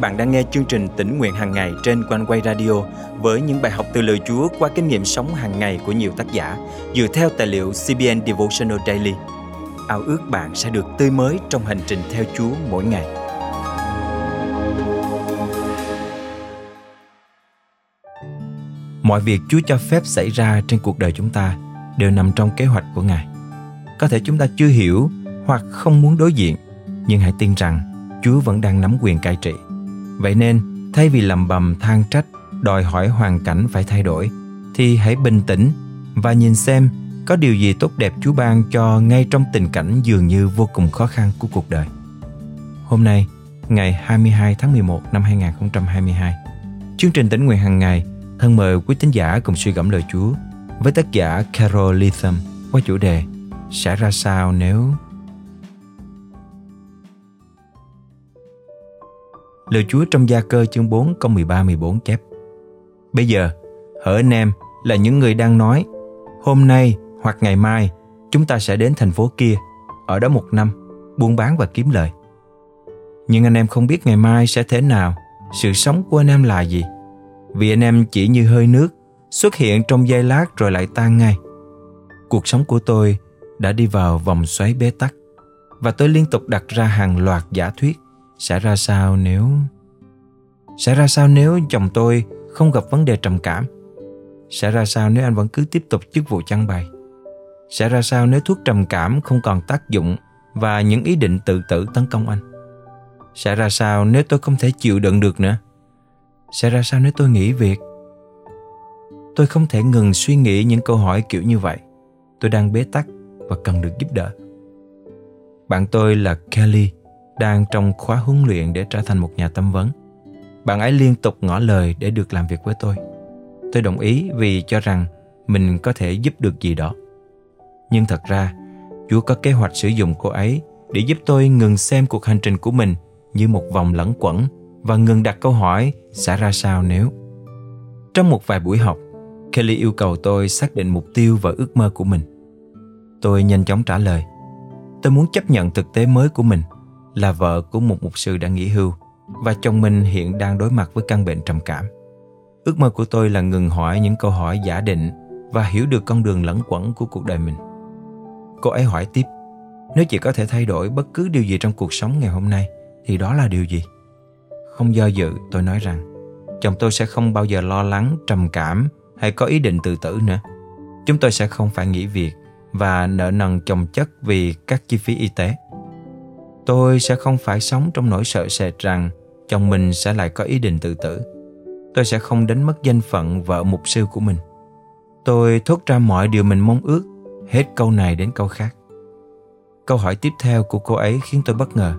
bạn đang nghe chương trình tỉnh nguyện hàng ngày trên quanh quay radio với những bài học từ lời Chúa qua kinh nghiệm sống hàng ngày của nhiều tác giả dựa theo tài liệu CBN Devotional Daily. Ao ước bạn sẽ được tươi mới trong hành trình theo Chúa mỗi ngày. Mọi việc Chúa cho phép xảy ra trên cuộc đời chúng ta đều nằm trong kế hoạch của Ngài. Có thể chúng ta chưa hiểu hoặc không muốn đối diện, nhưng hãy tin rằng Chúa vẫn đang nắm quyền cai trị. Vậy nên, thay vì lầm bầm than trách, đòi hỏi hoàn cảnh phải thay đổi, thì hãy bình tĩnh và nhìn xem có điều gì tốt đẹp Chúa ban cho ngay trong tình cảnh dường như vô cùng khó khăn của cuộc đời. Hôm nay, ngày 22 tháng 11 năm 2022, chương trình tỉnh nguyện hàng ngày thân mời quý tín giả cùng suy gẫm lời Chúa với tác giả Carol Litham qua chủ đề sẽ ra sao nếu Lời Chúa trong Gia Cơ chương 4 câu 13 14 chép. Bây giờ, hỡi anh em là những người đang nói, hôm nay hoặc ngày mai chúng ta sẽ đến thành phố kia, ở đó một năm, buôn bán và kiếm lời. Nhưng anh em không biết ngày mai sẽ thế nào, sự sống của anh em là gì. Vì anh em chỉ như hơi nước, xuất hiện trong giây lát rồi lại tan ngay. Cuộc sống của tôi đã đi vào vòng xoáy bế tắc và tôi liên tục đặt ra hàng loạt giả thuyết sẽ ra sao nếu sẽ ra sao nếu chồng tôi không gặp vấn đề trầm cảm? Sẽ ra sao nếu anh vẫn cứ tiếp tục chức vụ chăn bày? Sẽ ra sao nếu thuốc trầm cảm không còn tác dụng và những ý định tự tử tấn công anh? Sẽ ra sao nếu tôi không thể chịu đựng được nữa? Sẽ ra sao nếu tôi nghỉ việc? Tôi không thể ngừng suy nghĩ những câu hỏi kiểu như vậy. Tôi đang bế tắc và cần được giúp đỡ. Bạn tôi là kelly đang trong khóa huấn luyện để trở thành một nhà tâm vấn. Bạn ấy liên tục ngỏ lời để được làm việc với tôi. Tôi đồng ý vì cho rằng mình có thể giúp được gì đó. Nhưng thật ra, Chúa có kế hoạch sử dụng cô ấy để giúp tôi ngừng xem cuộc hành trình của mình như một vòng lẩn quẩn và ngừng đặt câu hỏi sẽ ra sao nếu. Trong một vài buổi học, Kelly yêu cầu tôi xác định mục tiêu và ước mơ của mình. Tôi nhanh chóng trả lời. Tôi muốn chấp nhận thực tế mới của mình – là vợ của một mục sư đã nghỉ hưu và chồng mình hiện đang đối mặt với căn bệnh trầm cảm. Ước mơ của tôi là ngừng hỏi những câu hỏi giả định và hiểu được con đường lẫn quẩn của cuộc đời mình. Cô ấy hỏi tiếp, nếu chị có thể thay đổi bất cứ điều gì trong cuộc sống ngày hôm nay, thì đó là điều gì? Không do dự, tôi nói rằng, chồng tôi sẽ không bao giờ lo lắng, trầm cảm hay có ý định tự tử nữa. Chúng tôi sẽ không phải nghỉ việc và nợ nần chồng chất vì các chi phí y tế. Tôi sẽ không phải sống trong nỗi sợ sệt rằng chồng mình sẽ lại có ý định tự tử. Tôi sẽ không đánh mất danh phận vợ mục sư của mình. Tôi thốt ra mọi điều mình mong ước, hết câu này đến câu khác. Câu hỏi tiếp theo của cô ấy khiến tôi bất ngờ.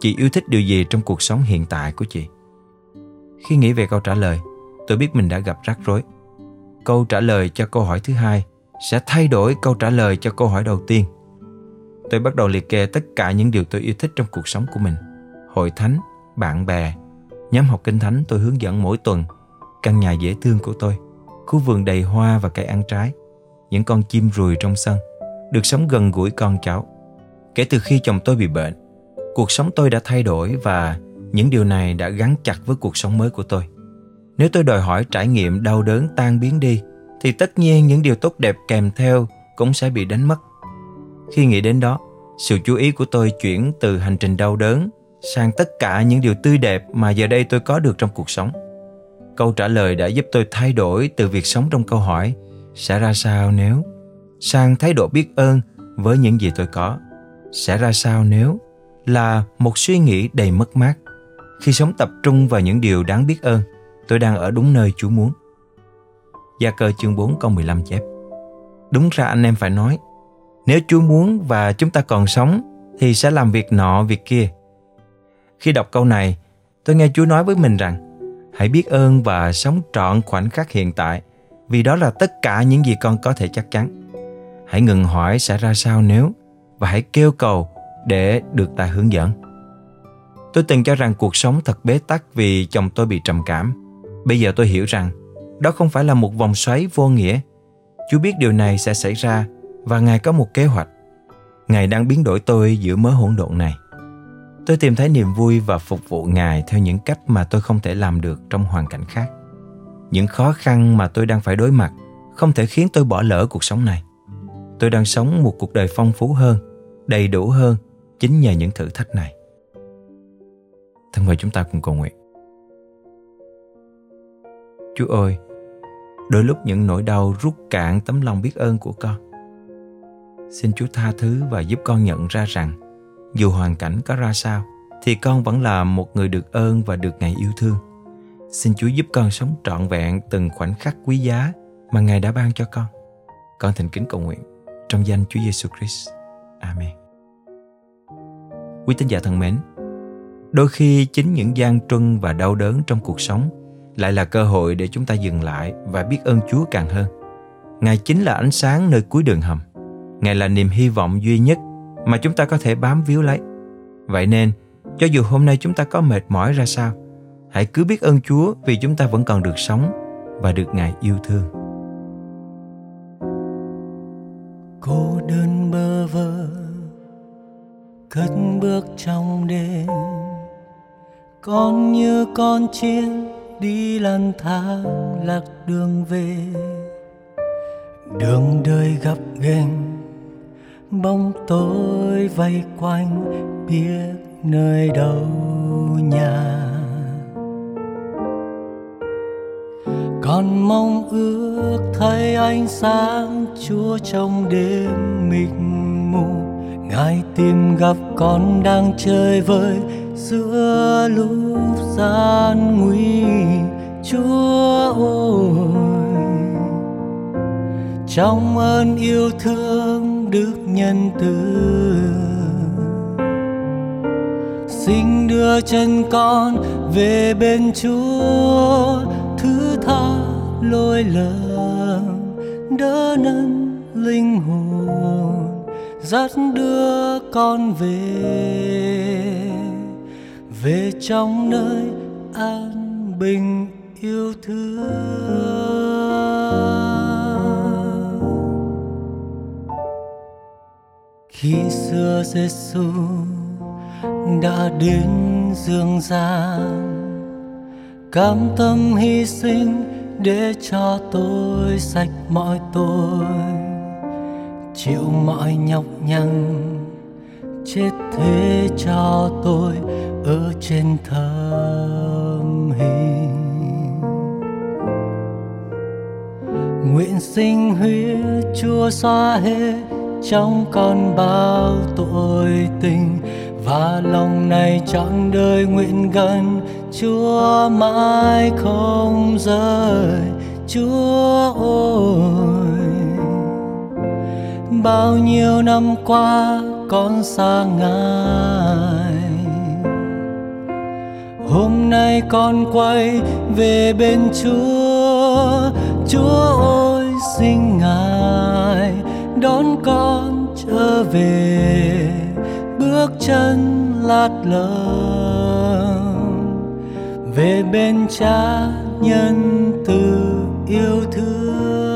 Chị yêu thích điều gì trong cuộc sống hiện tại của chị? Khi nghĩ về câu trả lời, tôi biết mình đã gặp rắc rối. Câu trả lời cho câu hỏi thứ hai sẽ thay đổi câu trả lời cho câu hỏi đầu tiên – Tôi bắt đầu liệt kê tất cả những điều tôi yêu thích trong cuộc sống của mình. Hội thánh, bạn bè, nhóm học kinh thánh tôi hướng dẫn mỗi tuần, căn nhà dễ thương của tôi, khu vườn đầy hoa và cây ăn trái, những con chim ruồi trong sân, được sống gần gũi con cháu. Kể từ khi chồng tôi bị bệnh, cuộc sống tôi đã thay đổi và những điều này đã gắn chặt với cuộc sống mới của tôi. Nếu tôi đòi hỏi trải nghiệm đau đớn tan biến đi, thì tất nhiên những điều tốt đẹp kèm theo cũng sẽ bị đánh mất. Khi nghĩ đến đó, sự chú ý của tôi chuyển từ hành trình đau đớn sang tất cả những điều tươi đẹp mà giờ đây tôi có được trong cuộc sống. Câu trả lời đã giúp tôi thay đổi từ việc sống trong câu hỏi sẽ ra sao nếu sang thái độ biết ơn với những gì tôi có. Sẽ ra sao nếu là một suy nghĩ đầy mất mát. Khi sống tập trung vào những điều đáng biết ơn, tôi đang ở đúng nơi Chúa muốn. Gia cơ chương 4 câu 15 chép Đúng ra anh em phải nói nếu Chúa muốn và chúng ta còn sống thì sẽ làm việc nọ việc kia. Khi đọc câu này, tôi nghe Chúa nói với mình rằng hãy biết ơn và sống trọn khoảnh khắc hiện tại vì đó là tất cả những gì con có thể chắc chắn. Hãy ngừng hỏi sẽ ra sao nếu và hãy kêu cầu để được ta hướng dẫn. Tôi từng cho rằng cuộc sống thật bế tắc vì chồng tôi bị trầm cảm. Bây giờ tôi hiểu rằng đó không phải là một vòng xoáy vô nghĩa. Chúa biết điều này sẽ xảy ra và Ngài có một kế hoạch. Ngài đang biến đổi tôi giữa mớ hỗn độn này. tôi tìm thấy niềm vui và phục vụ ngài theo những cách mà tôi không thể làm được trong hoàn cảnh khác. Những khó khăn mà tôi đang phải đối mặt không thể khiến tôi bỏ lỡ cuộc sống này. Tôi đang sống một cuộc đời phong phú hơn, đầy đủ hơn chính nhờ những thử thách này. Thân mời chúng ta cùng cầu nguyện. Chúa ơi, đôi lúc những nỗi đau rút cạn tấm lòng biết ơn của con xin chúa tha thứ và giúp con nhận ra rằng, dù hoàn cảnh có ra sao, thì con vẫn là một người được ơn và được ngài yêu thương. Xin chúa giúp con sống trọn vẹn từng khoảnh khắc quý giá mà ngài đã ban cho con. Con thành kính cầu nguyện trong danh chúa giêsu christ. Amen. Quý tín giả thân mến, đôi khi chính những gian truân và đau đớn trong cuộc sống lại là cơ hội để chúng ta dừng lại và biết ơn chúa càng hơn. Ngài chính là ánh sáng nơi cuối đường hầm ngài là niềm hy vọng duy nhất mà chúng ta có thể bám víu lấy. Vậy nên, cho dù hôm nay chúng ta có mệt mỏi ra sao, hãy cứ biết ơn chúa vì chúng ta vẫn còn được sống và được ngài yêu thương. Cô đơn bơ vơ, cất bước trong đêm. Con như con chiên đi lang thang lạc đường về. Đường đời gặp ghềnh bóng tối vây quanh, biết nơi đâu nhà. Còn mong ước thấy ánh sáng chúa trong đêm mịt mù. Ngài tìm gặp con đang chơi vơi giữa lúc gian nguy. Chúa ơi trong ơn yêu thương đức nhân từ xin đưa chân con về bên chúa, thứ tha lỗi lầm, đỡ nâng linh hồn, dắt đưa con về về trong nơi an bình yêu thương. Khi xưa Giêsu đã đến dương gian, cam tâm hy sinh để cho tôi sạch mọi tội, chịu mọi nhọc nhằn, chết thế cho tôi ở trên thâm hình nguyện sinh huyết chúa xóa hết trong con bao tội tình và lòng này trọn đời nguyện gần, chúa mãi không rời, chúa ơi bao nhiêu năm qua con xa ngài, hôm nay con quay về bên chúa chúa ơi xin ngài đón con trở về. Bước chân lát lờ. Về bên cha nhân từ yêu thương.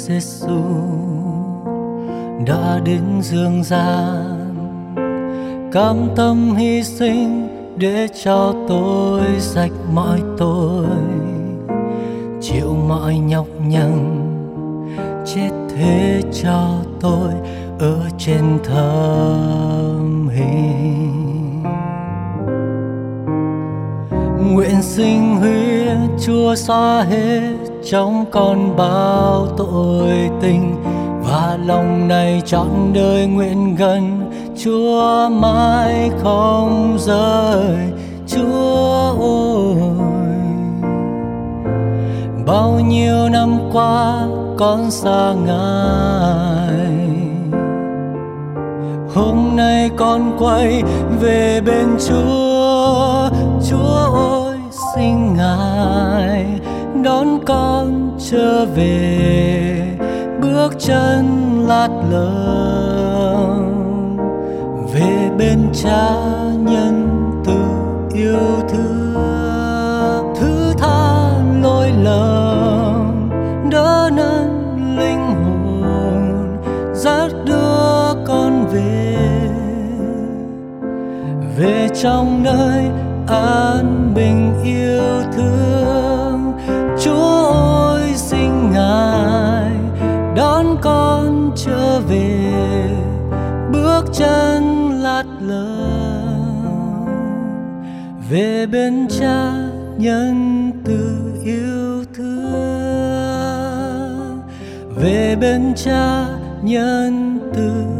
Giêsu đã đến dương gian, cam tâm hy sinh để cho tôi sạch mọi tội, chịu mọi nhọc nhằn, chết thế cho tôi ở trên thâm hình nguyện sinh huyết chúa xóa hết trong con bao tội tình và lòng này trọn đời nguyện gần, Chúa mãi không rời, Chúa ơi bao nhiêu năm qua con xa ngài, hôm nay con quay về bên chúa chúa ơi xin ngài đón con trở về. Bước chân lát lờ, về bên cha nhân từ yêu thương. Chân lờ về bên cha nhân từ yêu thương. Về bên cha nhân từ